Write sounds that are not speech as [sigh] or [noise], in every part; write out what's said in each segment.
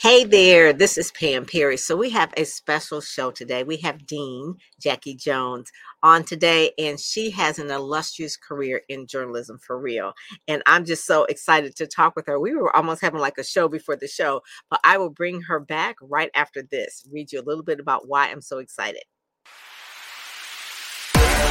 Hey there, this is Pam Perry. So, we have a special show today. We have Dean Jackie Jones on today, and she has an illustrious career in journalism for real. And I'm just so excited to talk with her. We were almost having like a show before the show, but I will bring her back right after this, read you a little bit about why I'm so excited.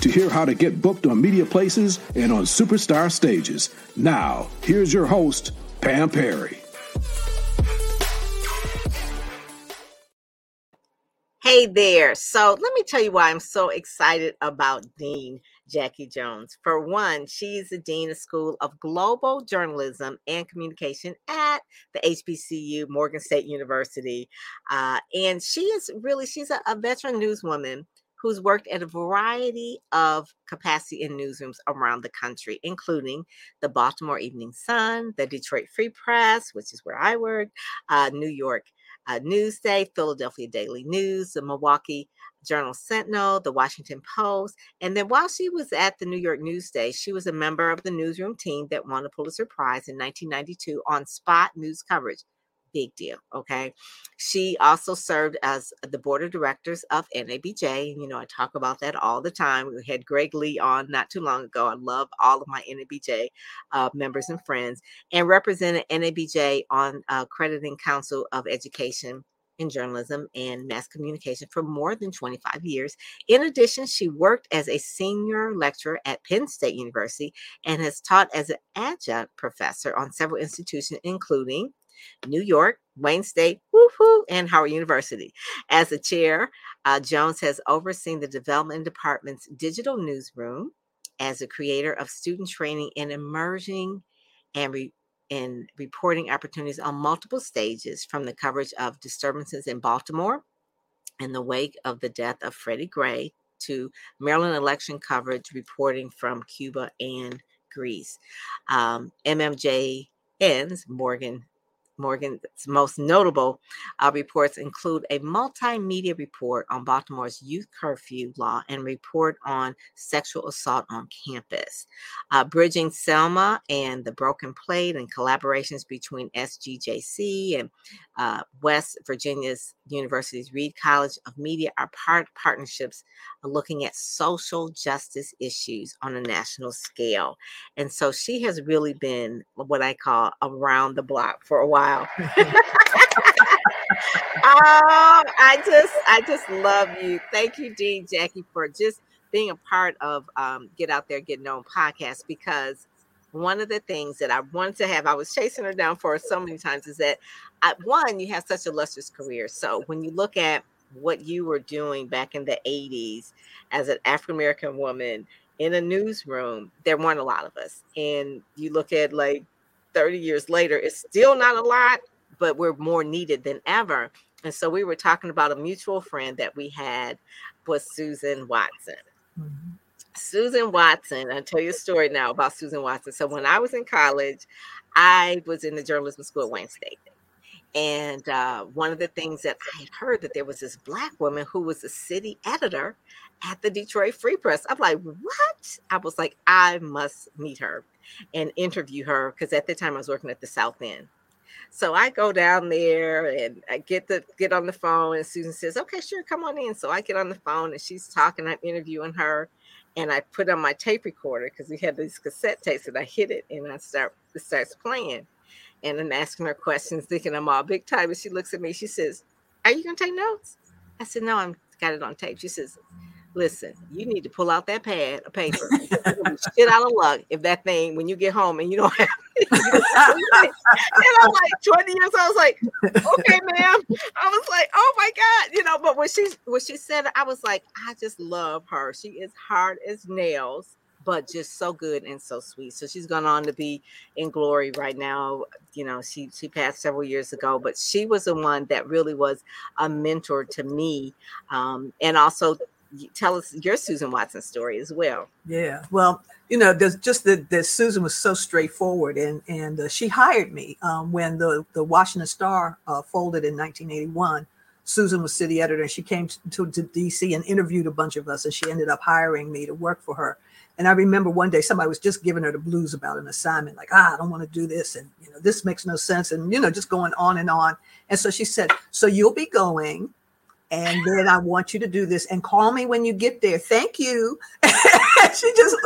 to hear how to get booked on media places and on superstar stages. Now, here's your host, Pam Perry. Hey there. So, let me tell you why I'm so excited about Dean Jackie Jones. For one, she's the Dean of School of Global Journalism and Communication at the HBCU, Morgan State University. Uh, and she is really, she's a, a veteran newswoman who's worked at a variety of capacity in newsrooms around the country, including the Baltimore Evening Sun, the Detroit Free Press, which is where I work, uh, New York uh, Newsday, Philadelphia Daily News, the Milwaukee Journal Sentinel, the Washington Post. And then while she was at the New York Newsday, she was a member of the newsroom team that won a Pulitzer Prize in 1992 on spot news coverage big deal. Okay. She also served as the board of directors of NABJ. You know, I talk about that all the time. We had Greg Lee on not too long ago. I love all of my NABJ uh, members and friends and represented NABJ on uh, Crediting Council of Education in journalism and mass communication for more than 25 years. In addition, she worked as a senior lecturer at Penn State University and has taught as an adjunct professor on several institutions, including New York, Wayne State, woohoo, and Howard University. As a chair, uh, Jones has overseen the development department's digital newsroom as a creator of student training in emerging and re- in reporting opportunities on multiple stages from the coverage of disturbances in Baltimore in the wake of the death of Freddie Gray to Maryland election coverage reporting from Cuba and Greece. Um, MMJN's Morgan Morgan's most notable uh, reports include a multimedia report on Baltimore's youth curfew law and report on sexual assault on campus. Uh, Bridging Selma and the Broken Plate and collaborations between SGJC and uh, West Virginia's University's Reed College of Media are part partnerships looking at social justice issues on a national scale. And so she has really been what I call around the block for a while. um, [laughs] [laughs] I just I just love you. Thank you, Dean Jackie, for just being a part of um, Get Out There, Get Known podcast because one of the things that I wanted to have, I was chasing her down for so many times, is that I, one, you have such a illustrious career. So when you look at what you were doing back in the 80s as an African American woman in a newsroom, there weren't a lot of us. And you look at like 30 years later, it's still not a lot, but we're more needed than ever. And so we were talking about a mutual friend that we had was Susan Watson. Mm-hmm. Susan Watson, I'll tell you a story now about Susan Watson. So when I was in college, I was in the journalism school at Wayne State. And uh, one of the things that I had heard that there was this black woman who was a city editor at the Detroit Free Press. I'm like, what? I was like, I must meet her and interview her because at the time I was working at the South End. So I go down there and I get the get on the phone and Susan says, "Okay, sure, come on in." So I get on the phone and she's talking. I'm interviewing her, and I put on my tape recorder because we had these cassette tapes, and I hit it, and I start it starts playing, and I'm asking her questions, thinking I'm all big time, and she looks at me, she says, "Are you gonna take notes?" I said, "No, I'm got it on tape." She says, Listen, you need to pull out that pad of paper. shit out of luck if that thing when you get home and you don't [laughs] have. [laughs] and I'm like 20 years old. I was like, okay, ma'am. I was like, oh my God, you know, but when she when she said it, I was like, I just love her. She is hard as nails but just so good and so sweet. So she's gone on to be in glory right now. You know, she she passed several years ago, but she was the one that really was a mentor to me, um, and also tell us your Susan Watson story as well. Yeah, well, you know, there's just that that Susan was so straightforward, and and uh, she hired me um, when the the Washington Star uh, folded in 1981. Susan was city editor, and she came to, to DC and interviewed a bunch of us, and she ended up hiring me to work for her. And I remember one day somebody was just giving her the blues about an assignment, like, ah, I don't want to do this, and you know, this makes no sense, and you know, just going on and on. And so she said, So you'll be going and then I want you to do this and call me when you get there. Thank you. [laughs] she just,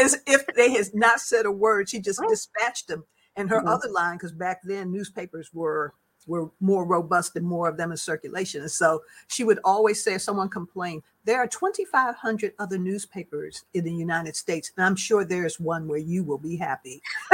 as if they has not said a word, she just dispatched them. And her mm-hmm. other line, because back then newspapers were were more robust and more of them in circulation. And so she would always say, if someone complained, there are 2,500 other newspapers in the United States, and I'm sure there's one where you will be happy. [laughs]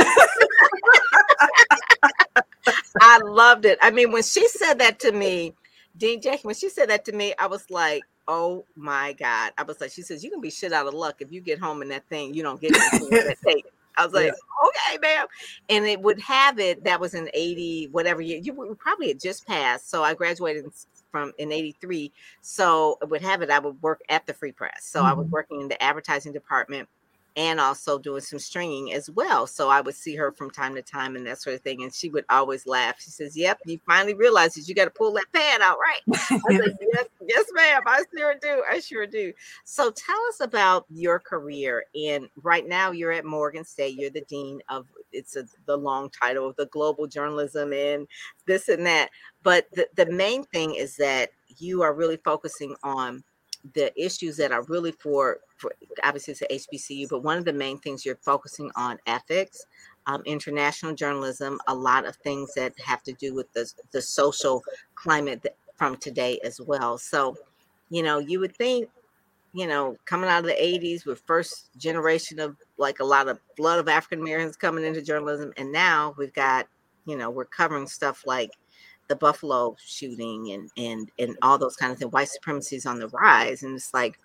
I loved it. I mean, when she said that to me, Dean Jackie, when she said that to me, I was like, oh my God. I was like, she says, you can be shit out of luck if you get home in that thing, you don't get [laughs] that tape. I was like, yeah. okay, ma'am. And it would have it, that was in 80, whatever year. You probably had just passed. So I graduated from in 83. So it would have it, I would work at the Free Press. So mm-hmm. I was mm-hmm. working in the advertising department and also doing some stringing as well. So I would see her from time to time and that sort of thing. And she would always laugh. She says, Yep, you finally realize that you got to pull that pad out, right? [laughs] I said, Yes, yes, ma'am. I sure do. I sure do. So tell us about your career. And right now you're at Morgan State. You're the dean of it's a, the long title of the global journalism and this and that. But the, the main thing is that you are really focusing on the issues that are really for, for obviously it's a HBCU, but one of the main things you're focusing on ethics, um, international journalism, a lot of things that have to do with the, the social climate from today as well. So, you know, you would think, you know, coming out of the 80s with first generation of like a lot of blood of African Americans coming into journalism. And now we've got, you know, we're covering stuff like the Buffalo shooting and and and all those kind of things. White supremacy is on the rise, and it's like,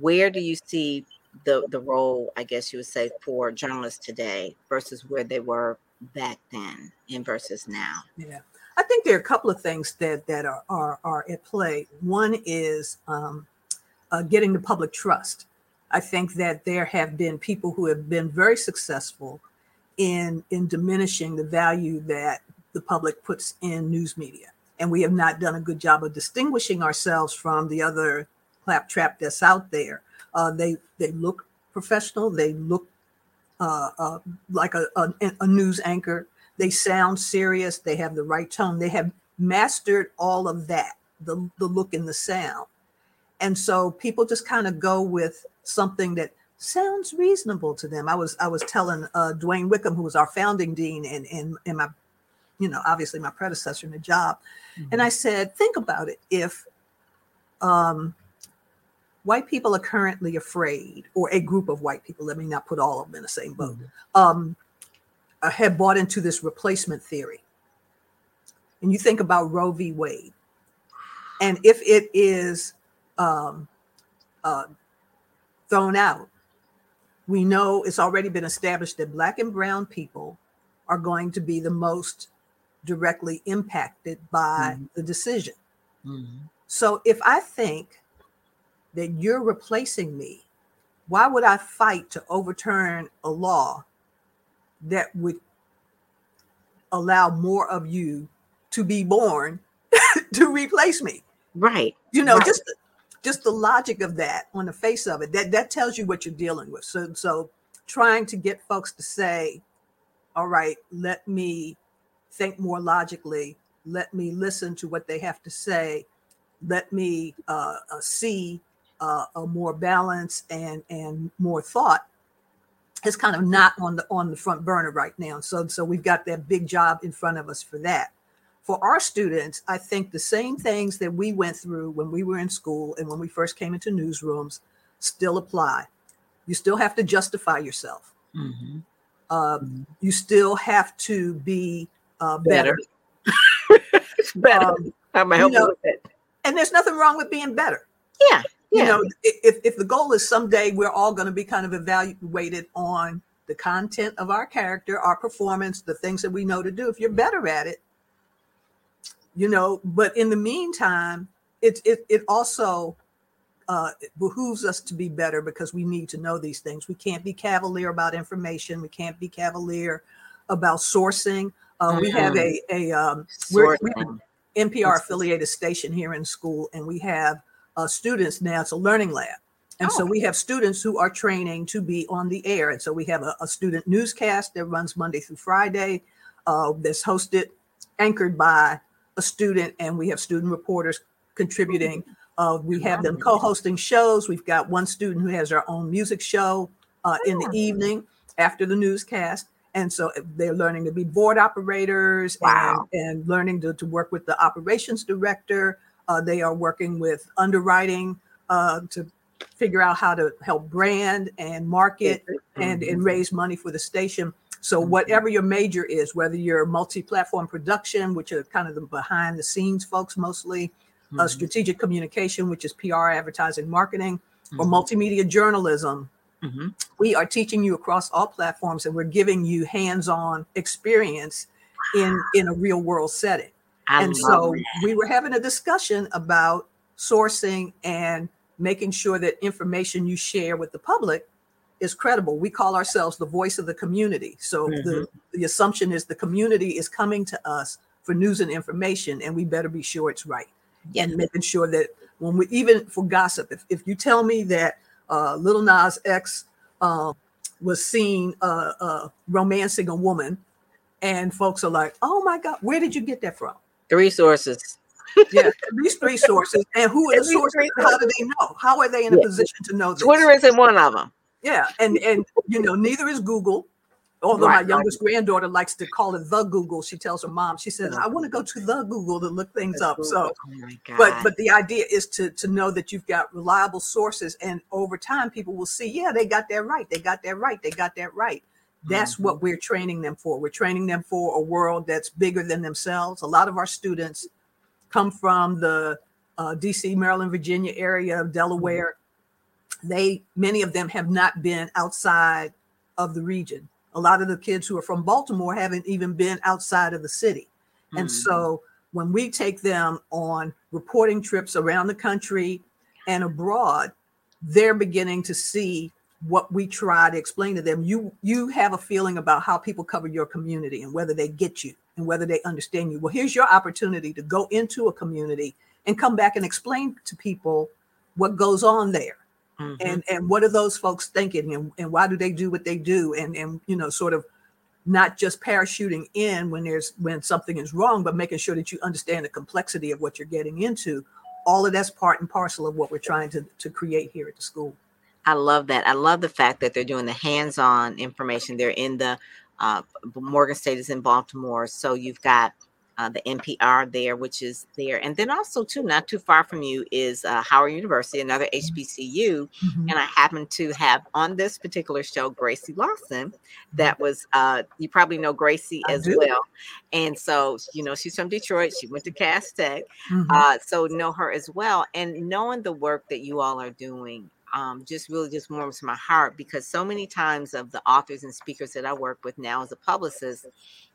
where do you see the the role? I guess you would say for journalists today versus where they were back then and versus now. Yeah, I think there are a couple of things that that are are, are at play. One is um, uh, getting the public trust. I think that there have been people who have been very successful in in diminishing the value that the public puts in news media. And we have not done a good job of distinguishing ourselves from the other claptrap that's out there. Uh, they they look professional. They look uh, uh, like a, a, a news anchor. They sound serious. They have the right tone. They have mastered all of that, the the look and the sound. And so people just kind of go with something that sounds reasonable to them. I was I was telling uh, DeWayne Wickham, who was our founding dean, and and, and my you know, obviously my predecessor in the job. Mm-hmm. And I said, think about it. If um, white people are currently afraid, or a group of white people, let me not put all of them in the same boat, mm-hmm. um, uh, have bought into this replacement theory. And you think about Roe v. Wade. And if it is um, uh, thrown out, we know it's already been established that Black and Brown people are going to be the most directly impacted by mm-hmm. the decision. Mm-hmm. So if I think that you're replacing me, why would I fight to overturn a law that would allow more of you to be born [laughs] to replace me? Right. You know, right. just just the logic of that on the face of it, that that tells you what you're dealing with. So so trying to get folks to say, all right, let me think more logically. Let me listen to what they have to say. Let me uh, uh, see uh, a more balance and and more thought. It's kind of not on the on the front burner right now. So so we've got that big job in front of us for that. For our students, I think the same things that we went through when we were in school and when we first came into newsrooms still apply. You still have to justify yourself. Mm-hmm. Uh, mm-hmm. You still have to be uh, better. Better. [laughs] Um, I'm you know, with it. And there's nothing wrong with being better. Yeah. Yeah. You know, if, if the goal is someday we're all going to be kind of evaluated on the content of our character, our performance, the things that we know to do, if you're better at it, you know, but in the meantime, it, it, it also uh, it behooves us to be better because we need to know these things. We can't be cavalier about information. We can't be cavalier about sourcing. Uh, We have a a um, we're, we're an NPR affiliated station here in school, and we have uh, students now. It's a learning lab, and Oh. so we have students who are training to be on the air. And so we have a, a student newscast that runs Monday through Friday, uh, that's hosted, anchored by a student, and we have student reporters contributing. Uh, we have them co-hosting shows. We've got one student who has her own music show uh, in the Oh. evening after the newscast. And so they're learning to be board operators Wow. and, and learning to, to work with the operations director. Uh, they are working with underwriting uh, to figure out how to help brand and market and, Mm-hmm. and raise money for the station. So whatever your major is, whether you're multi-platform production, which are kind of the behind the scenes folks mostly, Mm-hmm. uh, strategic communication, which is PR, advertising, marketing, or Mhm. multimedia journalism, Mhm. we are teaching you across all platforms and we're giving you hands-on experience in in a real world setting I and so that. we were having a discussion about sourcing and making sure that information you share with the public is credible. We call ourselves the voice of the community. So the, the assumption is the community is coming to us for news and information and we better be sure it's right. Yeah. and making sure that when we even for gossip if, if you tell me that uh, Lil Nas X uh, was seen uh, uh, romancing a woman and folks are like oh my god where did you get that from Three sources. yeah, these three sources, and who are the sources? How do they know? How are they in a Yeah. position to know this? Twitter isn't one of them. yeah, and and you know, neither is Google. Although Right. my youngest granddaughter likes to call it the Google, she tells her mom, she says, "I want to go to the Google to look things up." So, oh but but the idea is to to know that you've got reliable sources, and over time, people will see, yeah, they got that right, they got that right, they got that right. That's what we're training them for. We're training them for a world that's bigger than themselves. A lot of our students come from the uh, DC, Maryland, Virginia area of Delaware. They many of them have not been outside of the region. A lot of the kids who are from Baltimore haven't even been outside of the city. And Mhm. so when we take them on reporting trips around the country and abroad, they're beginning to see what we try to explain to them. You you have a feeling about how people cover your community and whether they get you and whether they understand you. Well, here's your opportunity to go into a community and come back and explain to people what goes on there Mhm. and and what are those folks thinking and, and why do they do what they do and and you know sort of not just parachuting in when there's when something is wrong but making sure that you understand the complexity of what you're getting into all of that's part and parcel of what we're trying to to create here at the school I love that. I love the fact that they're doing the hands-on information. They're in the uh, Morgan State is in Baltimore, so you've got uh, the NPR there, which is there, and then also too, not too far from you is uh, Howard University, another HBCU. And I happen to have on this particular show Gracie Lawson. That was uh, you probably know Gracie I as do. well, and so you know she's from Detroit. She went to Cass Tech, Mhm. uh, so know her as well and knowing the work that you all are doing um, just really just warms my heart because so many times of the authors and speakers that i work with now as a publicist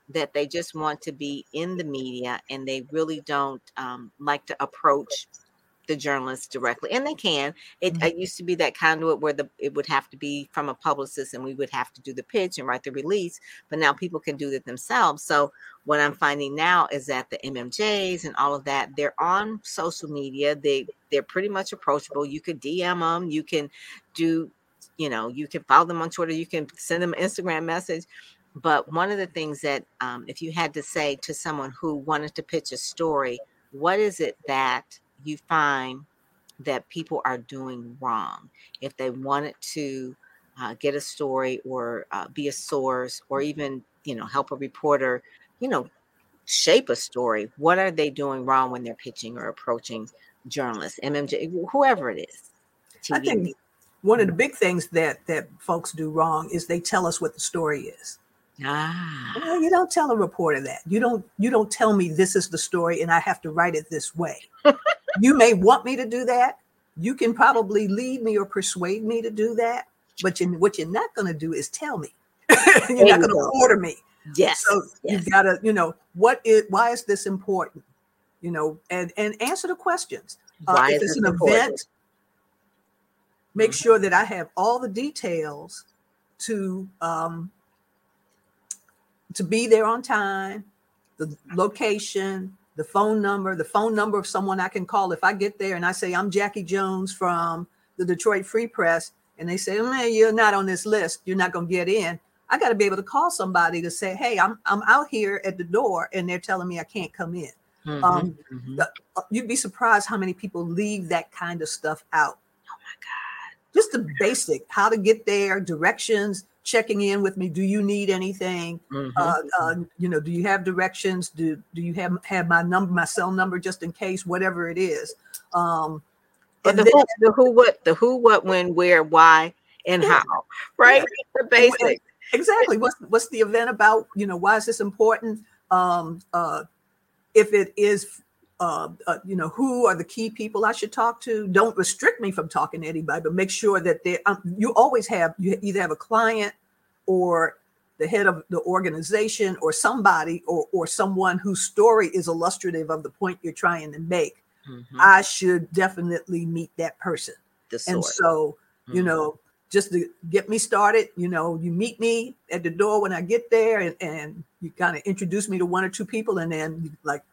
that they just want to be in the media and they really don't um, like to approach the journalists directly and they can. It, Mhm. it used to be that conduit where the it would have to be from a publicist and we would have to do the pitch and write the release but now people can do it themselves. So what i'm finding now is that the mmjs and all of that they're on social media they they're pretty much approachable. You could dm them you can do you know you can follow them on twitter you can send them an instagram message. But one of the things that um, if you had to say to someone who wanted to pitch a story what is it that you find that people are doing wrong. If they wanted to uh, get a story or uh, be a source or even you know help a reporter you know shape a story what are they doing wrong when they're pitching or approaching journalists mmj whoever it is i think one of the big things that that folks do wrong is they tell us what the story is. Ah. Well, you don't tell a reporter that. You don't you don't tell me this is the story and I have to write it this way. [laughs] you may want me to do that. You can probably lead me or persuade me to do that, but you, what you're not going to do is tell me. [laughs] you're not going to order me. yes So yes. you've got to, you know, what is why is this important? You know, and and answer the questions. Uh, Why if is it's this an important? event, make mm-hmm. sure that I have all the details to um, to be there on time, the location, the phone number, the phone number of someone I can call if I get there and I say I'm Jackie Jones from the Detroit Free Press, and they say, "Man, you're not on this list. You're not going to get in." I got to be able to call somebody to say, "Hey, I'm I'm out here at the door, and they're telling me I can't come in." Mm-hmm, um, mm-hmm. The, uh, you'd be surprised how many people leave that kind of stuff out. Oh my God! Just the basic, how to get there, directions, checking in with me. Do you need anything? Mm-hmm. Uh, uh, you know, do you have directions? Do do you have have my number, my cell number, just in case, whatever it is. Um, and the, then, who, the who, what, the who, what, when, where, why, and yeah. how, [laughs] right? Yeah. The basic. Exactly. What's what's the event about? You know, why is this important? Um, uh, if it is uh, uh, you know, who are the key people I should talk to? Don't restrict me from talking to anybody, but make sure that they. Um, you always have you either have a client or the head of the organization or somebody or or someone whose story is illustrative of the point you're trying to make. Mm-hmm. I should definitely meet that person. And so, mm-hmm. you know, just to get me started, you know, you meet me at the door when I get there and, and you kind of introduce me to one or two people and then like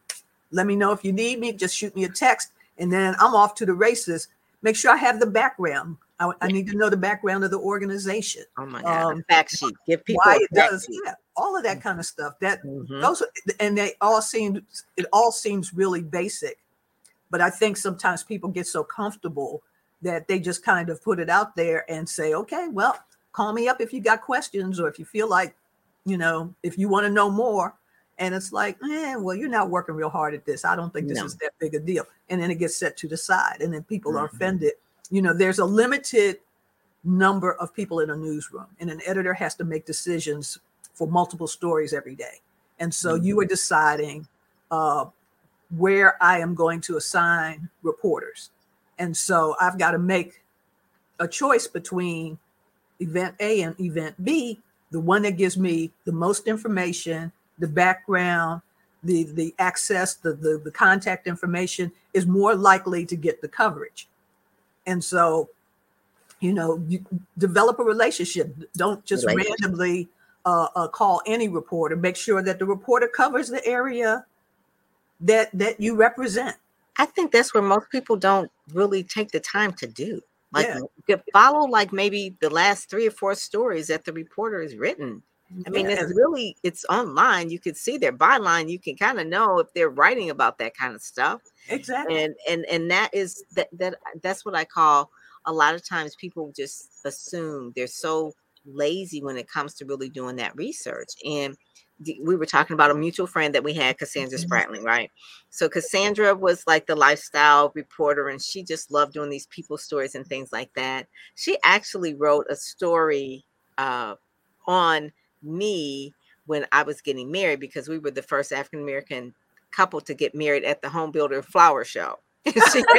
let me know if you need me, just shoot me a text and then I'm off to the races. Make sure I have the background. I, I need to know the background of the organization. Oh my god, um, fact sheet. Give people why it does, yeah, all of that kind of stuff. That mm-hmm. those and they all seem it all seems really basic, but I think sometimes people get so comfortable that they just kind of put it out there and say, okay, well, call me up if you got questions or if you feel like, you know, if you want to know more. And it's like, eh, well, you're not working real hard at this. I don't think this no. is that big a deal. And then it gets set to the side, and then people mm-hmm. are offended. You know, there's a limited number of people in a newsroom, and an editor has to make decisions for multiple stories every day. And so mm-hmm. you are deciding uh, where I am going to assign reporters. And so I've got to make a choice between event A and event B, the one that gives me the most information, the background, the the access, the the, the contact information is more likely to get the coverage. And so, you know, you develop a relationship. Don't just randomly uh, uh, call any reporter. Make sure that the reporter covers the area that that you represent. I think that's where most people don't really take the time to do. Like yeah. follow like maybe the last three or four stories that the reporter has written. I mean, yeah. it's really it's online. You can see their byline. You can kind of know if they're writing about that kind of stuff. Exactly. And and and that is that that that's what I call a lot of times people just assume they're so lazy when it comes to really doing that research. And we were talking about a mutual friend that we had, Cassandra mm-hmm. Spratling, right? So Cassandra was like the lifestyle reporter, and she just loved doing these people stories and things like that. She actually wrote a story uh, on me when I was getting married because we were the first African American couple to get married at the home builder flower show. [laughs] she [laughs]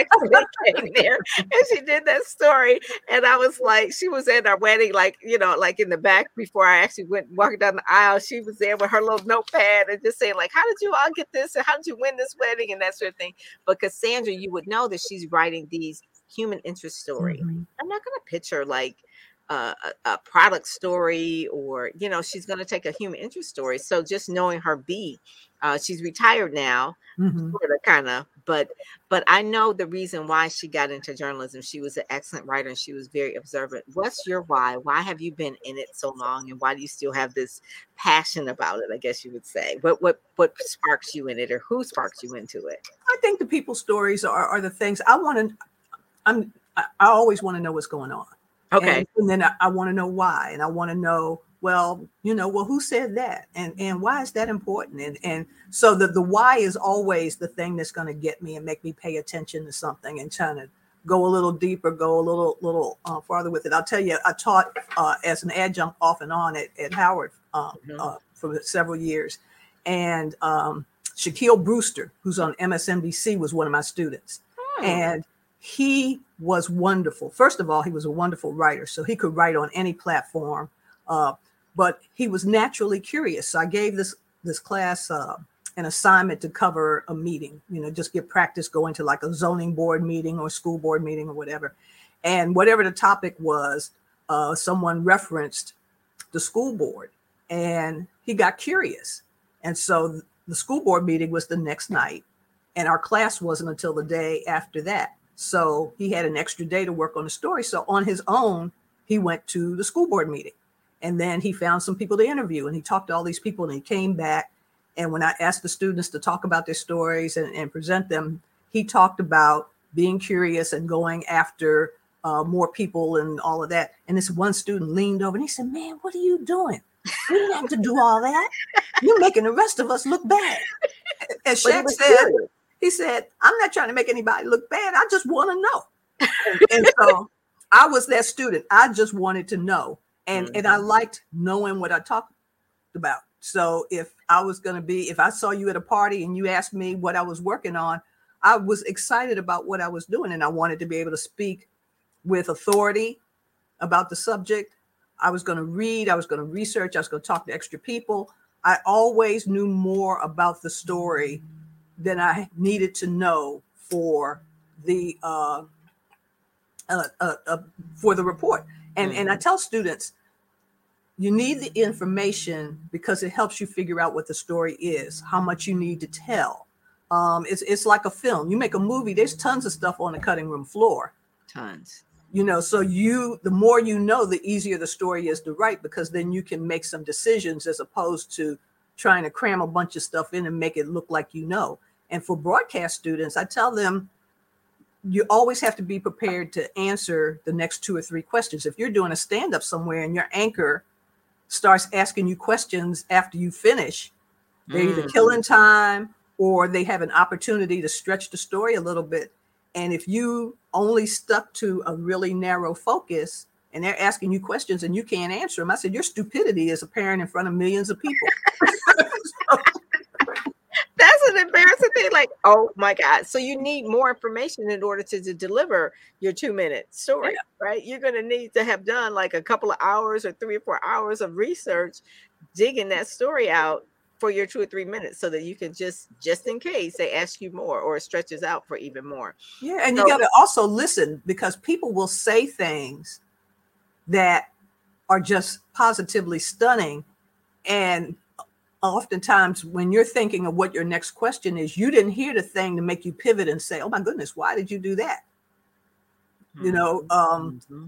came there and she did that story. And I was like, she was at our wedding, like, you know, like in the back before I actually went walking down the aisle. She was there with her little notepad and just saying, like, how did you all get this? And how did you win this wedding? And that sort of thing. But Cassandra, you would know that she's writing these human interest stories. Mm-hmm. I'm not gonna pitch her like a, a, product story or you know she's going to take a human interest story so just knowing her be uh, she's retired now mm-hmm. sort of kind of but but i know the reason why she got into journalism she was an excellent writer and she was very observant. What's your why? Why have you been in it so long and why do you still have this passion about it i guess you would say? What what what sparks you in it or who sparks you into it? I think the people stories are, are the things i want to i'm i always want to know what's going on. Okay. And, and then I, I want to know why, and I want to know, well, you know, well, who said that, and and why is that important? And and so the the why is always the thing that's going to get me and make me pay attention to something and trying to go a little deeper, go a little little uh, farther with it. I'll tell you, I taught uh, as an adjunct off and on at, at Howard uh, mm-hmm. Uh, for several years, and um, Shaquille Brewster, who's on MSNBC, was one of my students, hmm. and he was wonderful. First of all, he was a wonderful writer, so he could write on any platform. Uh, but he was naturally curious. So I gave this this class uh, an assignment to cover a meeting. You know, just get practice going to like a zoning board meeting or school board meeting or whatever. And whatever the topic was, uh, someone referenced the school board and he got curious. And so the school board meeting was the next night, and our class wasn't until the day after that. So he had an extra day to work on the story. So on his own, he went to the school board meeting. And then he found some people to interview and he talked to all these people and he came back. And when I asked the students to talk about their stories and, and present them, he talked about being curious and going after uh, more people and all of that. And this one student leaned over and he said, Man, what are you doing? We didn't have to do all that. You're making the rest of us look bad. And Shaq said, he said, I'm not trying to make anybody look bad. I just want to know. and, and so I was that student. I just wanted to know. And, mm-hmm. and I liked knowing what I talked about. So if I was going to be, if I saw you at a party and you asked me what I was working on, I was excited about what I was doing and I wanted to be able to speak with authority about the subject. I was going to read, I was going to research, I was going to talk to extra people. I always knew more about the story than I needed to know for the uh, uh, uh, uh for the report. And mm-hmm. and I mm-hmm. tell students, you need the information because it helps you figure out what the story is, how much you need to tell. Um, it's it's like a film. You make a movie. There's tons of stuff on the cutting room floor. Tons you know so you the more you know the easier the story is to write because then you can make some decisions as opposed to trying to cram a bunch of stuff in and make it look like you know and for broadcast students i tell them you always have to be prepared to answer the next two or three questions if you're doing a stand up somewhere and your anchor starts asking you questions after you finish they're either mm. killing time or they have an opportunity to stretch the story a little bit and if you only stuck to a really narrow focus and they're asking you questions and you can't answer them, I said, Your stupidity is apparent in front of millions of people. [laughs] so, an embarrassing thing. Like, oh my God. So you need more information in order to, to deliver your two minute story, yeah. right? You're going to need to have done like a couple of hours or three or four hours of research, digging that story out for your two or three minutes so that you can just just in case they ask you more or it stretches out for even more yeah and so, you got to also listen because people will say things that are just positively stunning and oftentimes when you're thinking of what your next question is you didn't hear the thing to make you pivot and say oh my goodness why did you do that mm-hmm. you know um, mm-hmm.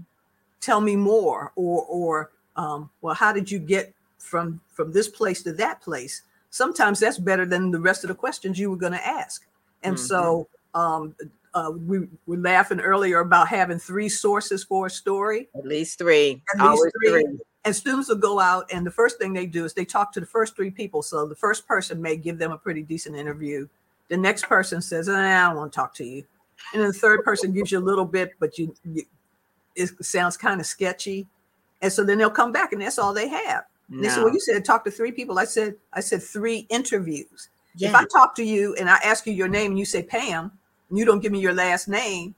tell me more or or um, well how did you get from from this place to that place sometimes that's better than the rest of the questions you were going to ask and mm-hmm. so um, uh, we were laughing earlier about having three sources for a story at least three at least three. three. And students will go out and the first thing they do is they talk to the first three people so the first person may give them a pretty decent interview the next person says eh, i don't want to talk to you and then the third person gives you a little bit but you, you it sounds kind of sketchy and so then they'll come back and that's all they have no. They said, "Well, you said talk to three people." I said, "I said three interviews. Yeah. If I talk to you and I ask you your name and you say Pam, and you don't give me your last name,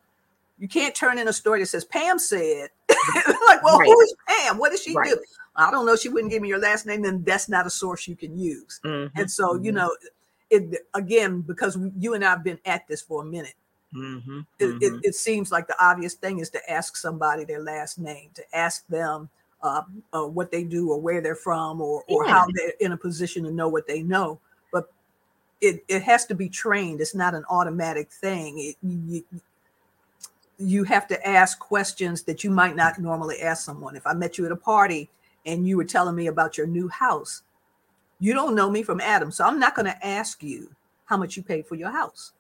you can't turn in a story that says Pam said." [laughs] like, well, right. who is Pam? What does she right. do? I don't know. She wouldn't give me your last name. Then that's not a source you can use. Mm-hmm. And so, you mm-hmm. know, it again because you and I've been at this for a minute. Mm-hmm. It, it, mm-hmm. it seems like the obvious thing is to ask somebody their last name, to ask them uh, uh, what they do or where they're from or, or yeah. how they're in a position to know what they know. But it, it has to be trained. It's not an automatic thing. It, you, you have to ask questions that you might not normally ask someone. If I met you at a party and you were telling me about your new house, you don't know me from Adam. So I'm not going to ask you how much you paid for your house.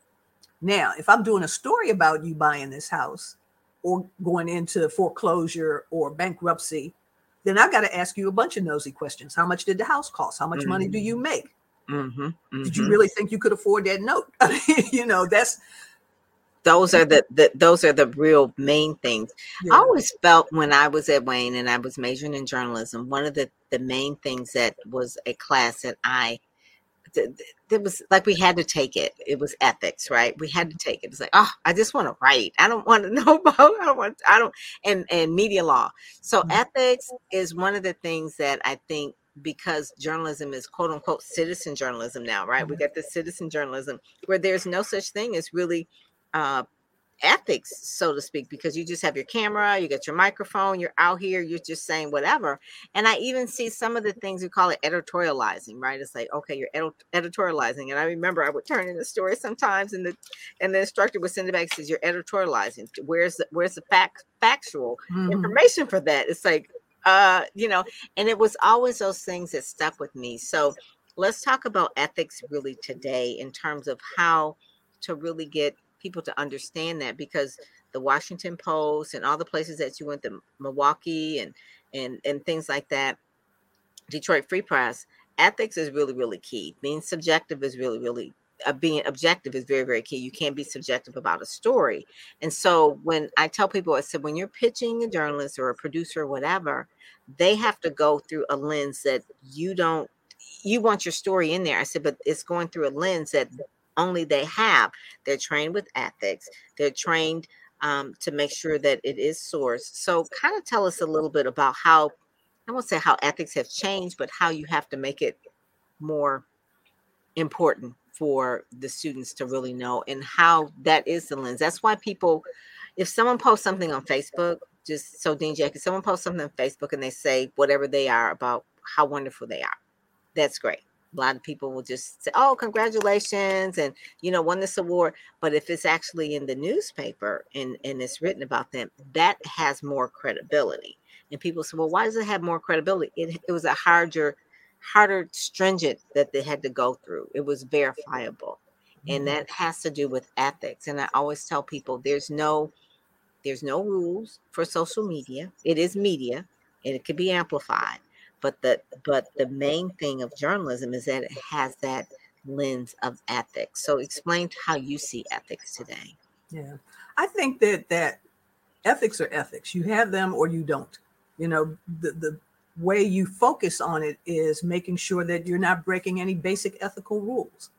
Now, if I'm doing a story about you buying this house or going into foreclosure or bankruptcy, then I've got to ask you a bunch of nosy questions. How much did the house cost? How much mm-hmm. money do you mm-hmm. make? Mm-hmm. Mm-hmm. Did you mm-hmm. really think you could afford that note? [laughs] you know, that's those are the, the those are the real main things. Yeah. I always felt when I was at Wayne and I was majoring in journalism, one of the the main things that was a class that I it was like we had to take it. It was ethics, right? We had to take it. It's like, oh, I just want to write. I don't want to [laughs] know about. I don't want. I don't. And and media law. So mm-hmm. ethics is one of the things that I think because journalism is quote unquote citizen journalism now, right? Mm-hmm. We got the citizen journalism where there's no such thing as really uh, ethics, so to speak, because you just have your camera, you got your microphone, you're out here, you're just saying whatever. And I even see some of the things we call it editorializing, right? It's like, okay, you're edit- editorializing. And I remember I would turn in the story sometimes, and the and the instructor would send it back says, You're editorializing. Where's the where's the fact factual mm-hmm. information for that? It's like, uh, you know, and it was always those things that stuck with me. So let's talk about ethics really today in terms of how to really get people to understand that because the Washington Post and all the places that you went to Milwaukee and and and things like that, Detroit Free Press, ethics is really really key. Being subjective is really really uh, being objective is very very key. You can't be subjective about a story. And so when I tell people, I said when you're pitching a journalist or a producer or whatever, they have to go through a lens that you don't you want your story in there. I said, but it's going through a lens that only they have. They're trained with ethics. They're trained um, to make sure that it is sourced. So, kind of tell us a little bit about how I won't say how ethics have changed, but how you have to make it more important for the students to really know and how that is the lens. That's why people, if someone posts something on Facebook, just so Dean Jack, if someone posts something on Facebook and they say whatever they are about how wonderful they are, that's great a lot of people will just say, "Oh, congratulations!" and you know, won this award. But if it's actually in the newspaper and and it's written about them, that has more credibility. And people say, "Well, why does it have more credibility?" It it was a harder, harder stringent that they had to go through. It was verifiable, mm-hmm. and that has to do with ethics. And I always tell people, there's no there's no rules for social media. It is media, and it can be amplified but the but the main thing of journalism is that it has that lens of ethics. So explain how you see ethics today. Yeah. I think that that ethics are ethics. You have them or you don't. You know the the way you focus on it is making sure that you're not breaking any basic ethical rules.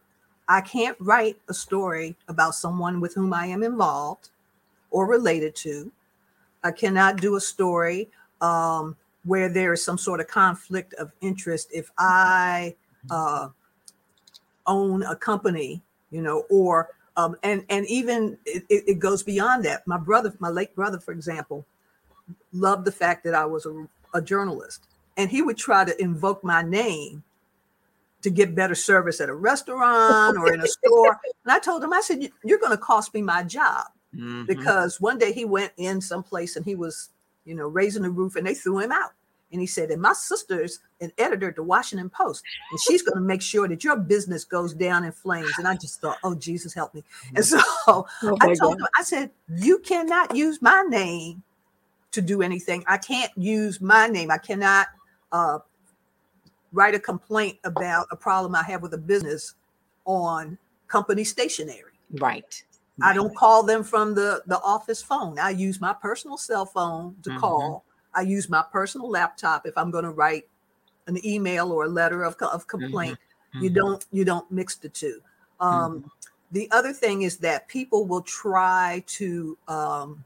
I can't write a story about someone with whom i am involved or related to. I cannot do a story um, where there is some sort of conflict of interest if I uh, own a company, you know, or um, and and even it, it, goes beyond that. My brother, my late brother, for example, loved the fact that I was a, a journalist, and he would try to invoke my name to get better service at a restaurant or in a store. And I told him, I said, "You're going to cost me my job." Mm-hmm. Because one day he went in someplace and he was you know, raising the roof, and they threw him out. And he said, and my sister's an editor at the Washington Post, and she's going to make sure that your business goes down in flames. And I just thought, oh, Jesus, help me. And so oh I told God. him, I said, you cannot use my name to do anything. I can't use my name. I cannot uh, write a complaint about a problem I have with a business on company stationery. Right. I don't call them from the the office phone. I use my personal cell phone to mm-hmm. call. I use my personal laptop if I'm going to write an email or a letter of, of complaint. Mm-hmm. You don't you don't mix the two. Um, mm-hmm. The other thing is that people will try to um,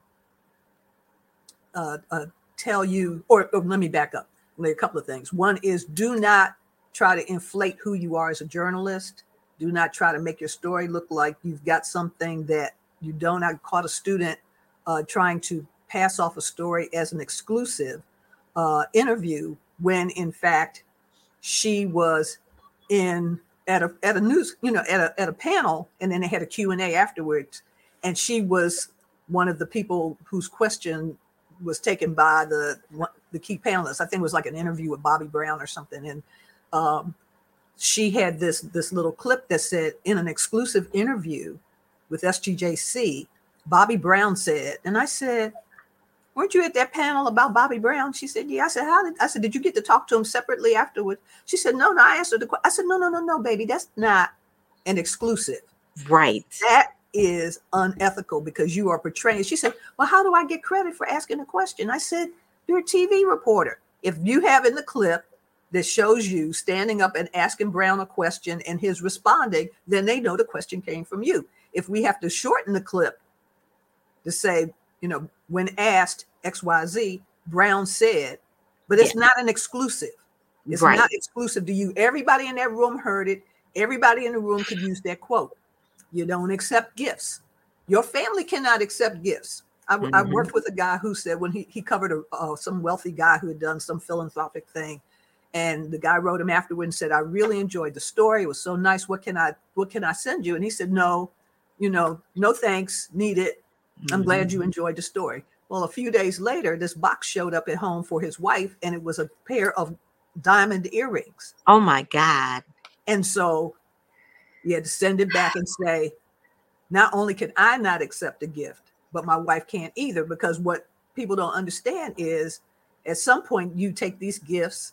uh, uh, tell you, or, or let me back up. A couple of things. One is do not try to inflate who you are as a journalist do not try to make your story look like you've got something that you don't. I caught a student uh, trying to pass off a story as an exclusive uh, interview when, in fact, she was in at a at a news, you know, at a at a panel, and then they had a Q and A afterwards, and she was one of the people whose question was taken by the the key panelists. I think it was like an interview with Bobby Brown or something, and um, she had this this little clip that said in an exclusive interview with SGJC, Bobby Brown said, and I said, "Weren't you at that panel about Bobby Brown?" She said, "Yeah." I said, "How did?" I said, "Did you get to talk to him separately afterwards?" She said, "No, no." I answered the question. I said, "No, no, no, no, baby, that's not an exclusive." Right. That is unethical because you are portraying. She said, "Well, how do I get credit for asking a question?" I said, "You're a TV reporter. If you have in the clip that shows you standing up and asking Brown a question and his responding, then they know the question came from you. If we have to shorten the clip to say, you know, when asked XYZ, Brown said, but it's yeah. not an exclusive. It's right. not exclusive to you. Everybody in that room heard it. Everybody in the room could use that quote. You don't accept gifts. your family cannot accept gifts. I, mm-hmm. I worked with a guy who said when he, he covered a, uh, some wealthy guy who had done some philanthropic thing, and the guy wrote him afterward and said, "I really enjoyed the story. It was so nice. What can I what can I send you?" And he said, "No, you know, no thanks, need it. I'm mm-hmm. glad you enjoyed the story." Well, a few days later, this box showed up at home for his wife, and it was a pair of diamond earrings. Oh my God. And so he had to send it back and say, not only can I not accept a gift, but my wife can't either. Because what people don't understand is at some point you take these gifts,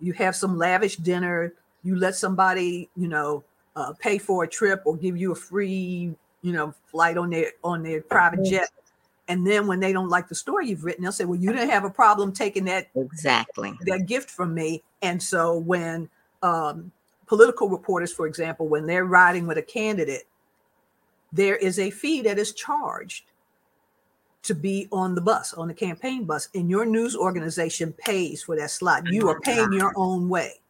you have some lavish dinner, you let somebody, you know, uh, pay for a trip or give you a free, you know, flight on their on their private jet. And then when they don't like the story you've written, they'll say, "Well, you didn't have a problem taking that exactly that gift from me." And so when um, political reporters, for example, when they're riding with a candidate, there is a fee that is charged to be on the bus, on the campaign bus, and your news organization pays for that slot. You are paying your own way.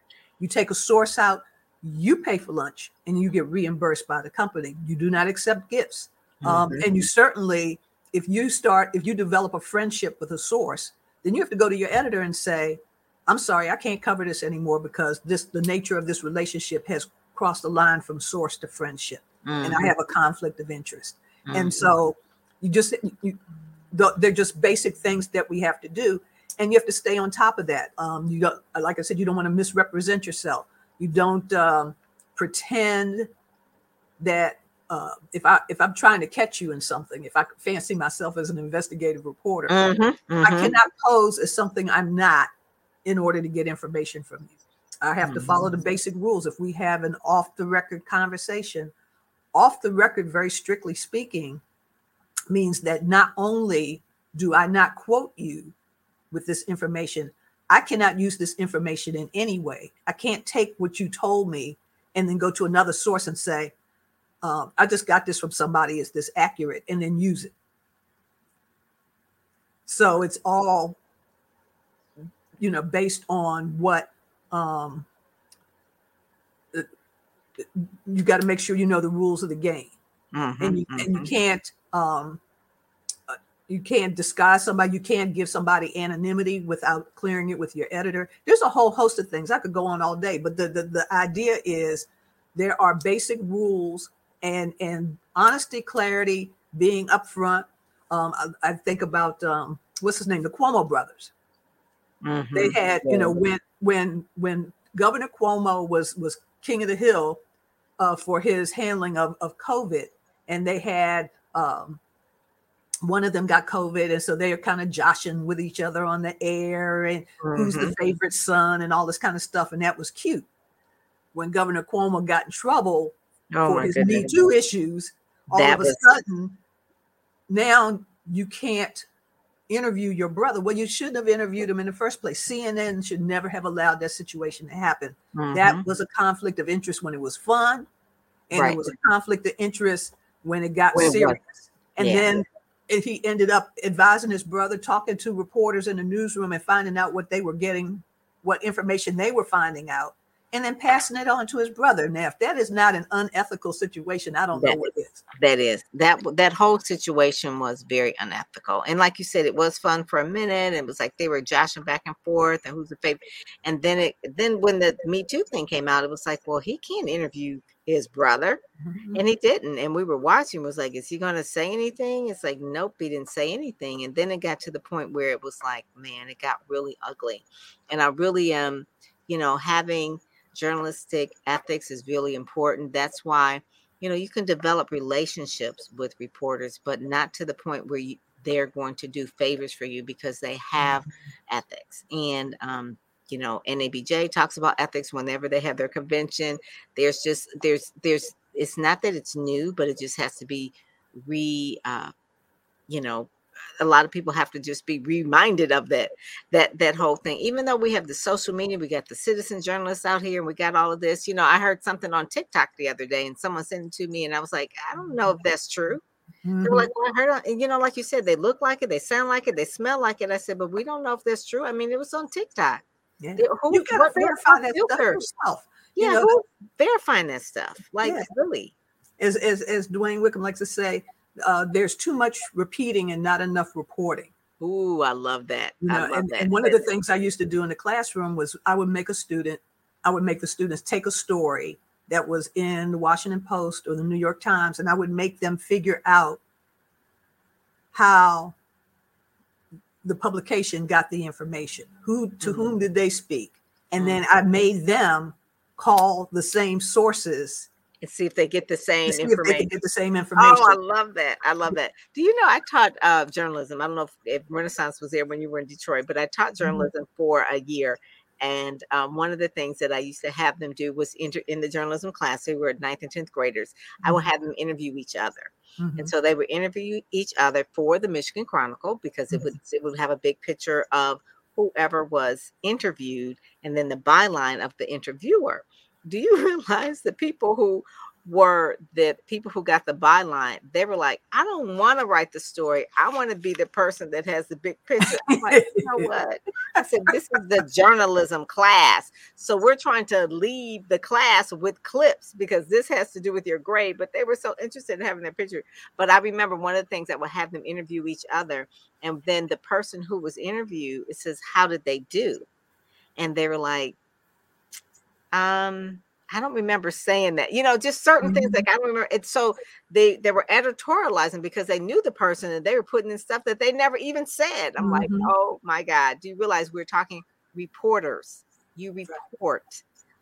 You take a source out, you pay for lunch, and you get reimbursed by the company. You do not accept gifts. Um, mm-hmm. and you certainly if you start if you develop a friendship with a source then you have to go to your editor and say i'm sorry i can't cover this anymore because this the nature of this relationship has crossed the line from source to friendship mm-hmm. and i mm-hmm. have a conflict of interest mm-hmm. and so you just you, they're just basic things that we have to do and you have to stay on top of that um, you don't like i said you don't want to misrepresent yourself you don't um, pretend that uh, if I if I'm trying to catch you in something, if I fancy myself as an investigative reporter, mm-hmm, mm-hmm. I cannot pose as something I'm not in order to get information from you. I have mm-hmm. to follow the mm-hmm. basic rules. If we have an off the record conversation, off the record, very strictly speaking, means that not only do I not quote you with this information, I cannot use this information in any way. I can't take what you told me and then go to another source and say, um, I just got this from somebody. Is this accurate? And then use it. So it's all, you know, based on what um, you got to make sure you know the rules of the game, mm-hmm, and you mm-hmm. and you can't um, uh, you can't disguise somebody. You can't give somebody anonymity without clearing it with your editor. There's a whole host of things I could go on all day, but the the, the idea is there are basic rules and and honesty, clarity, being upfront. Um, I, I think about um, what's his name, the Cuomo brothers. Mm-hmm. They had, you know, when when when Governor Cuomo was was king of the hill uh, for his handling of of COVID, and they had um, one of them got COVID, and so they're kind of joshing with each other on the air and mm-hmm. who's the mm-hmm. favorite son and all this kind of stuff, and that was cute. When Governor Cuomo got in trouble oh for his goodness. Me Too issues, all that of a was... sudden, now you can't interview your brother. Well, you shouldn't have interviewed him in the first place. CNN should never have allowed that situation to happen. Mm-hmm. That was a conflict of interest when it was fun, and right. it was a conflict of interest when it got when serious. It and yeah. then he ended up advising his brother, talking to reporters in the newsroom, and finding out what they were getting, what information they were finding out and then passing it on to his brother. Now, if that is not an unethical situation, I don't that know what is. That is that that whole situation was very unethical. And like you said, it was fun for a minute. It was like they were joshing back and forth, and who's the favorite. And then it then when the Me Too thing came out, it was like, well, he can't interview his brother, mm-hmm. and he didn't. And we were watching. Was like, is he going to say anything? It's like, nope, he didn't say anything. And then it got to the point where it was like, man, it got really ugly. And I really am, um, you know, having journalistic ethics is really important. That's why, you know, you can develop relationships with reporters, but not to the point where you, they're going to do favors for you because they have mm-hmm. ethics. And, um, you know, NABJ talks about ethics whenever they have their convention. There's just, there's, there's, it's not that it's new, but it just has to be re, uh, you know, a lot of people have to just be reminded of that that that whole thing. Even though we have the social media we got the citizen journalists out here and we got all of this you know i heard something on tiktok the other day and someone sent it to me and i was like i don't know if that's true. Mm-hmm. they were like well, i heard you know like you said they look like it they sound like it they smell like it. I said but we don't know if that's true. I mean it was on tiktok yeah. who, you gotta verify that stuff yourself yeah you know, verifying that stuff like yeah. really as, as as DeWayne Wickham likes to say uh, there's too much repeating and not enough reporting. Ooh, I love that. You I know, love and, that. and one of the things I used to do in the classroom was I would make a student, I would make the students take a story that was in the Washington Post or the New York Times, and I would make them figure out how the publication got the information. Who to Mm-hmm. whom did they speak? And then I made them call the same sources and see if they get the same see if they information. get the same information. Oh, I love that. I love that. Do you know I taught uh, journalism? I don't know if, if Renaissance was there when you were in Detroit, but I taught Mm-hmm. journalism for a year. And um, one of the things that I used to have them do was enter in the journalism class. They were ninth and 10th graders. I would have them interview each other. Mhm. And so they would interview each other for the Michigan Chronicle because it would it would have a big picture of whoever was interviewed and then the byline of the interviewer. Do you [laughs] realize the people who were the people who got the byline? They were like, I don't want to write the story. I want to be the person that has the big picture. I'm like, you know [laughs] what? I said, this is the journalism class. So we're trying to leave the class with clips because this has to do with your grade. But they were so interested in having their picture. But I remember one of the things that would have them interview each other. And then the person who was interviewed, it says, How did they do? And they were like, um, I don't remember saying that. You know, just certain things Mhm. like I don't remember. It's so they they were editorializing because they knew the person and they were putting in stuff that they never even said. I'm like, Mhm. oh my God. Do you realize we're talking reporters? You report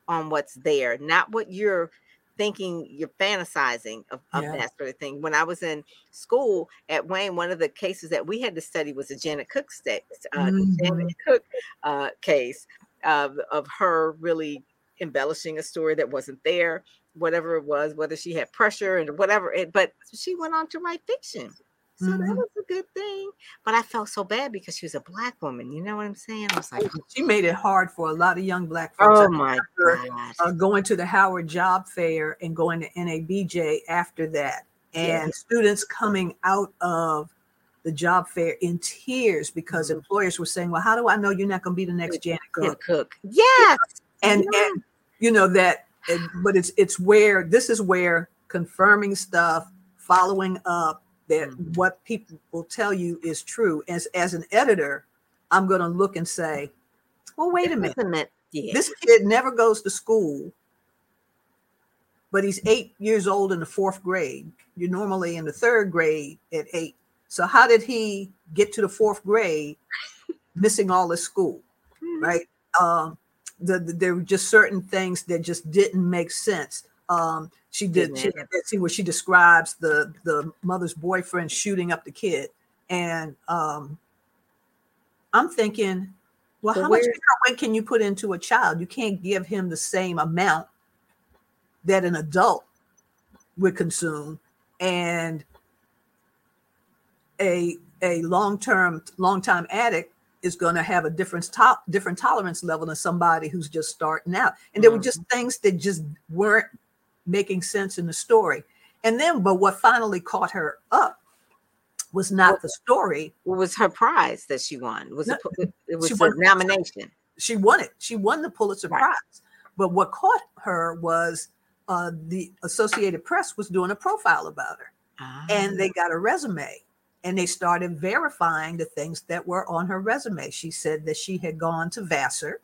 on what's there, not what you're thinking you're fantasizing of, of Yeah. that sort of thing. When I was in school at Wayne, one of the cases that we had to study was the Janet Cooke uh, Mhm. Janet Cooke uh, case of, of her really embellishing a story that wasn't there, whatever it was, whether she had pressure and whatever it, but she went on to write fiction. So that Mhm. was a good thing. But I felt so bad because she was a black woman. You know what I'm saying? I was like, She made it hard for a lot of young black folks. oh my God. uh, going to the Howard Job Fair and going to NABJ after that, Yeah. and students coming out of the job fair in tears because Mhm. employers were saying, "Well, how do I know you're not going to be the next Janet Janet Cooke?" Cooke. Yes. And Yeah. and you know that, but it's it's where this is where confirming stuff, following up that Mhm. what people will tell you is true. As as an editor, I'm going to look and say, "Well, wait a minute." Yeah. This kid never goes to school, but he's eight years old in the fourth grade. You're normally in the third grade at eight. So how did he get to the fourth grade missing all his school? Mhm. Right. Um, the, the- there were just certain things that just didn't make sense. Um, she did Didn't she, up. let's see where she describes the the mother's boyfriend shooting up the kid. And um, I'm thinking, well, how much where- heroin can you put into a child? You can't give him the same amount that an adult would consume. And a a long-term, long-time addict is going to have a different top different tolerance level than somebody who's just starting out. And there were just things that just weren't making sense in the story. And then, but what finally caught her up was not the story. What was her prize that she won? Was No, it, it was a nomination? She won it. She won the Pulitzer Right. Prize. But what caught her was uh, the Associated Press was doing a profile about her, and they got a resume, and they started verifying the things that were on her resume. She said that she had gone to Vassar,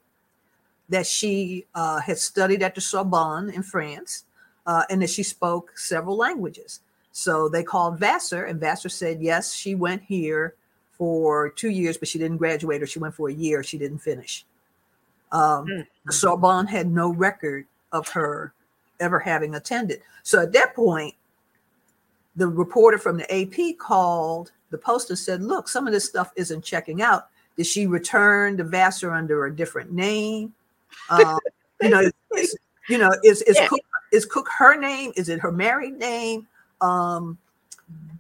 that she uh, had studied at the Sorbonne in France, uh, and that she spoke several languages. So they called Vassar, and Vassar said, yes, she went here for two years, but she didn't graduate, or she went for a year, she didn't finish. Um, Mm. The Sorbonne had no record of her ever having attended. So at that point, the reporter from the AP called the Post and said, "Look, some of this stuff isn't checking out. Did she return the Vassar under a different name? [laughs] Um, you know, is, you know, is is Yeah. Cooke, is Cooke her name? Is it her married name? Um,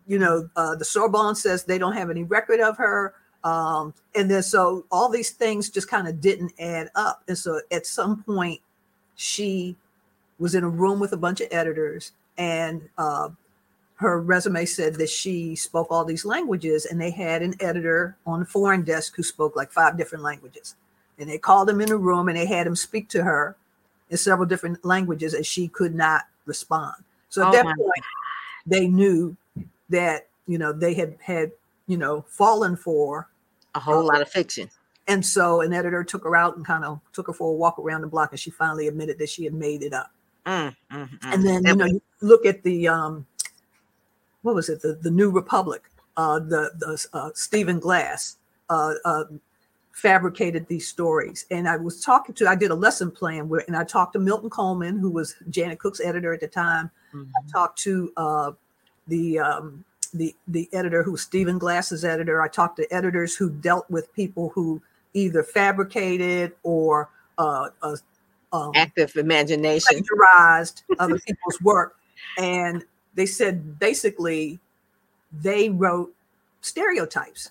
you know, uh, the Sorbonne says they don't have any record of her." Um, and then so all these things just kind of didn't add up. And so at some point, she was in a room with a bunch of editors, and uh, her resume said that she spoke all these languages, and they had an editor on the foreign desk who spoke like five different languages. And they called him in a room and they had him speak to her in several different languages, and she could not respond. So at Oh that point, they knew that you know they had had you know fallen for a whole lot of fiction. And so an editor took her out and kind of took her for a walk around the block, and she finally admitted that she had made it up. Mm, mm, mm. And then you know you look at the um, what was it the the New Republic, uh, the the uh, Stephen Glass uh, uh, fabricated these stories, and I was talking to I did a lesson plan where, and I talked to Milton Coleman, who was Janet Cooke's editor at the time. Mhm. I talked to uh, the um, the the editor who was Stephen Glass's editor. I talked to editors who dealt with people who either fabricated or uh, uh, um, active imagination. plagiarized other people's work, and they said basically they wrote stereotypes,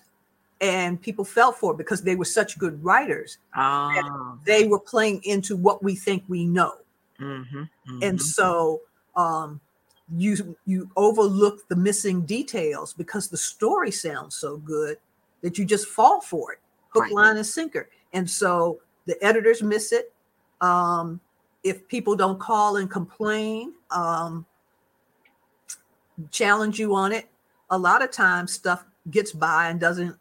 and people fell for it because they were such good writers. Oh, They were playing into what we think we know mhm, and mhm. so um you you overlook the missing details because the story sounds so good that you just fall for it hook Right. line and sinker and so the editors miss it um if people don't call and complain um challenge you on it a lot of times stuff gets by and doesn't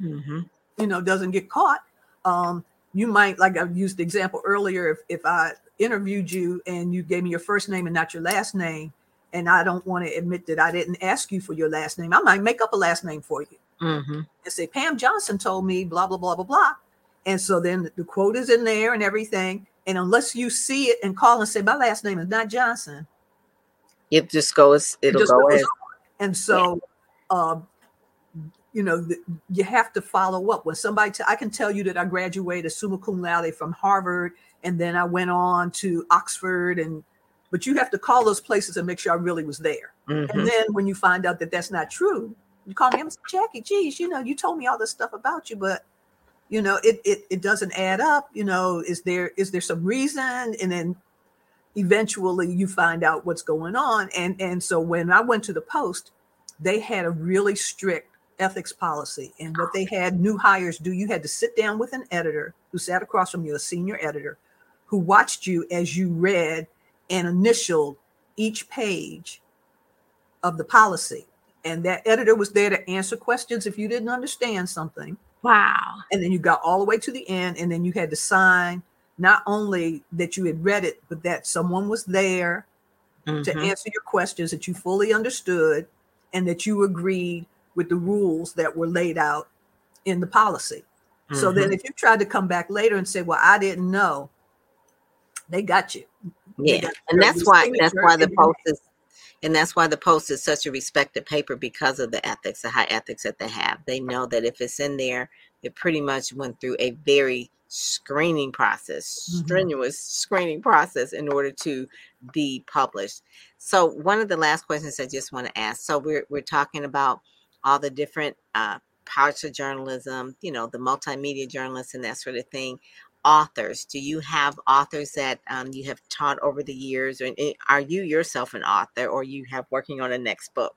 Mhm. you know doesn't get caught um you might like i used the example earlier if, if i interviewed you and you gave me your first name and not your last name and i don't want to admit that i didn't ask you for your last name i might make up a last name for you Mhm. and say pam johnson told me blah blah blah blah blah and so then the quote is in there and everything and unless you see it and call and say my last name is not johnson It just goes. it It'll just go goes in. And so, um, you know, th- you have to follow up. When somebody, t- I can tell you that I graduated summa cum laude from Harvard, and then I went on to Oxford, and but you have to call those places and make sure I really was there. Mhm. And then when you find out that that's not true, you call me. I'm Jackie, geez, you know, you told me all this stuff about you, but you know, it it it doesn't add up. You know, is there is there some reason? And then eventually you find out what's going on. And and so when I went to the post, they had a really strict ethics policy. And what they had new hires do, you had to sit down with an editor who sat across from you, a senior editor, who watched you as you read and initialed each page of the policy. And that editor was there to answer questions if you didn't understand something. Wow. And then you got all the way to the end, and then you had to sign not only that you had read it, but that someone was there to Mhm. answer your questions, that you fully understood, and that you agreed with the rules that were laid out in the policy. So then, Mhm. if you tried to come back later and say, "Well, I didn't know," they got you. yeah, got and that's why that's why the post is, and that's why the post is such a respected paper because of the ethics, the high ethics that they have. They know that if it's in there, it pretty much went through a very screening process, Mhm. strenuous screening process in order to be published. So one of the last questions I just want to ask. So we're we're talking about all the different uh, parts of journalism, you know, the multimedia journalists and that sort of thing. Authors, do you have authors that um, you have taught over the years, or are you yourself an author, or you have working on a next book?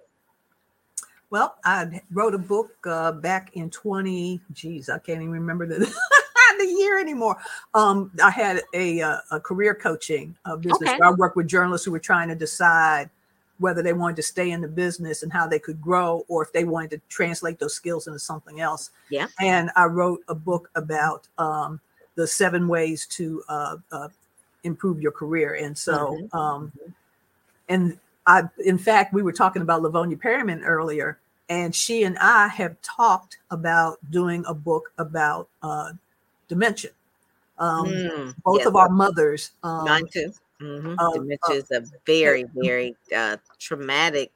Well, I wrote a book uh, back in 20. Geez, I can't even remember the, [laughs] the year anymore. Um, I had a, uh, a career coaching uh, business Okay. where I worked with journalists who were trying to decide whether they wanted to stay in the business and how they could grow, or if they wanted to translate those skills into something else. Yeah. And I wrote a book about um, the seven ways to uh, uh, improve your career. And so, Mhm. um, and I, in fact, we were talking about Livonia Perryman earlier, and she and I have talked about doing a book about uh, dementia. Um, Mm, both yes, of our mothers, um, mine too. hmm uh, Dementia is a very, very uh, traumatic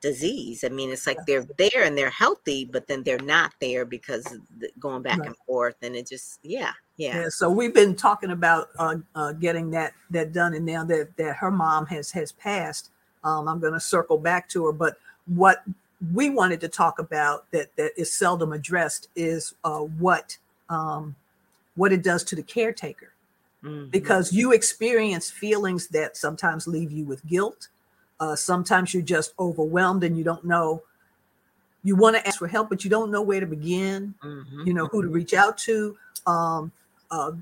disease. I mean, it's like they're there and they're healthy, but then they're not there because going back Right. and forth, and it just, yeah, yeah. Yeah, so we've been talking about uh, uh, getting that that done, and now that that her mom has has passed, um, I'm going to circle back to her. But what we wanted to talk about that that is seldom addressed is uh, what um, what it does to the caretaker, Mhm. because you experience feelings that sometimes leave you with guilt. Uh, sometimes you're just overwhelmed and you don't know. You want to ask for help, but you don't know where to begin Mhm. you know who to reach out to um uh,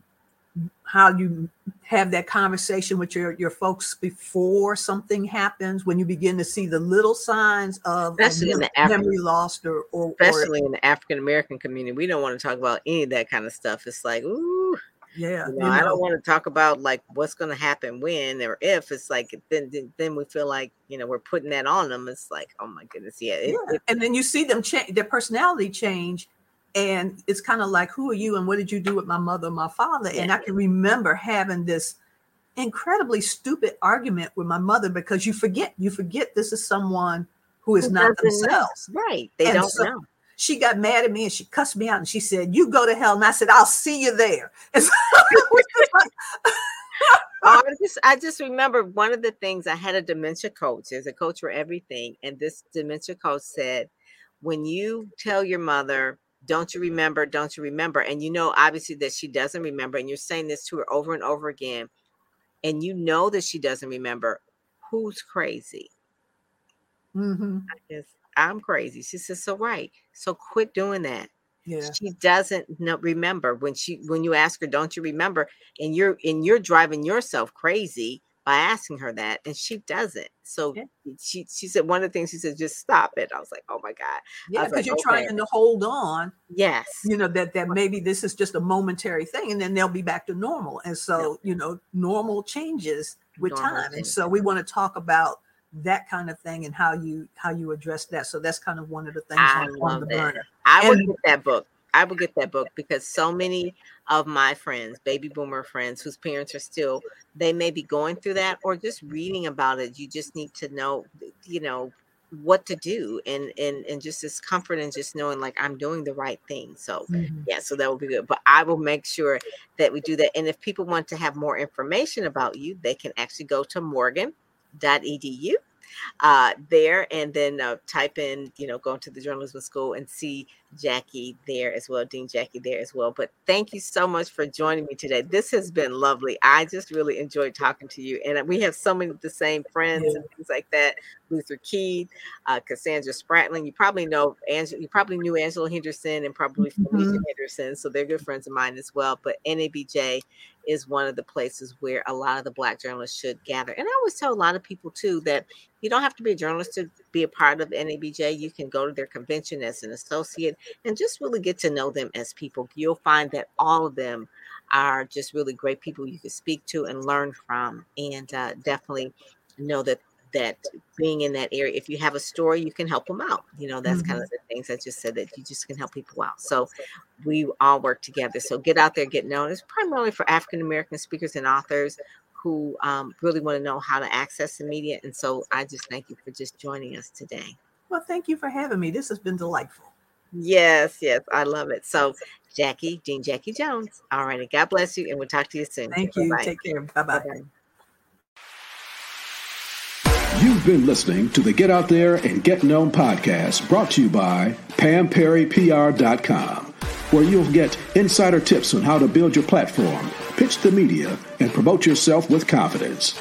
how you have that conversation with your, your folks before something happens when you begin to see the little signs of, especially in the African, memory lost or, or especially or, in the African American community. We don't want to talk about any of that kind of stuff. It's like, ooh, yeah, you know, I don't want to talk about like what's going to happen when or if. It's like then, then then we feel like you know we're putting that on them. It's like, oh my goodness, yeah. It, yeah. It, and then you see them change their personality change and it's kind of like who are you and what did you do with my mother and my father yeah. and i can remember having this incredibly stupid argument with my mother because you forget you forget this is someone who is who not themselves know. right they and don't so know she got mad at me and she cussed me out and she said you go to hell and i said i'll see you there [laughs] so [laughs] oh, I just I just remember one of the things I had a dementia coach. There's a coach for everything, and this dementia coach said, when you tell your mother don't you remember? Don't you remember? And you know, obviously, that she doesn't remember. And you're saying this to her over and over again. And you know that she doesn't remember. Who's crazy? Mm-hmm. I guess I'm crazy. She says, so right. So quit doing that. Yeah. She doesn't know, remember when she when you ask her, don't you remember? And you're and you're driving yourself crazy by asking her that and she doesn't so yeah. she she said one of the things she said just stop it i was like oh my god yeah because like, you're okay. trying to hold on yes you know that that maybe this is just a momentary thing and then they'll be back to normal and so yeah. you know normal changes with normal time changes. and so we want to talk about that kind of thing and how you how you address that so that's kind of one of the things I on, on the that. burner i would get that book I will get that book because so many of my friends, baby boomer friends whose parents are still, they may be going through that or just reading about it. You just need to know, you know, what to do and and and just this comfort and just knowing like I'm doing the right thing. So mm-hmm. yeah, so that will be good. But I will make sure that we do that. And if people want to have more information about you, they can actually go to morgan.edu uh, there and then uh, type in, you know, go into the journalism school and see Jackie there as well, Dean Jackie there as well. But thank you so much for joining me today. This has been lovely. I just really enjoyed talking to you. And we have so many of the same friends yeah. and things like that. Luther Keith, uh, Cassandra Spratling. You probably know Angela, you probably knew Angela Henderson and probably Felicia mm-hmm. Henderson. So they're good friends of mine as well. But NABJ is one of the places where a lot of the black journalists should gather. And I always tell a lot of people too that you don't have to be a journalist to be a part of NABJ. You can go to their convention as an associate and just really get to know them as people. You'll find that all of them are just really great people you can speak to and learn from, and uh, definitely know that that being in that area, if you have a story, you can help them out. You know, that's mm-hmm. kind of the things I just said that you just can help people out. So we all work together. So get out there, get known. It's primarily for African American speakers and authors who um, really want to know how to access the media. And so I just thank you for just joining us today. Well, thank you for having me. This has been delightful. Yes, yes, I love it. So, Jackie, Dean Jackie Jones. All righty. God bless you. And we'll talk to you soon. Thank you. Bye-bye. Take care. Bye bye. You've been listening to the Get Out There and Get Known podcast brought to you by PamPerryPR.com, where you'll get insider tips on how to build your platform, pitch the media, and promote yourself with confidence.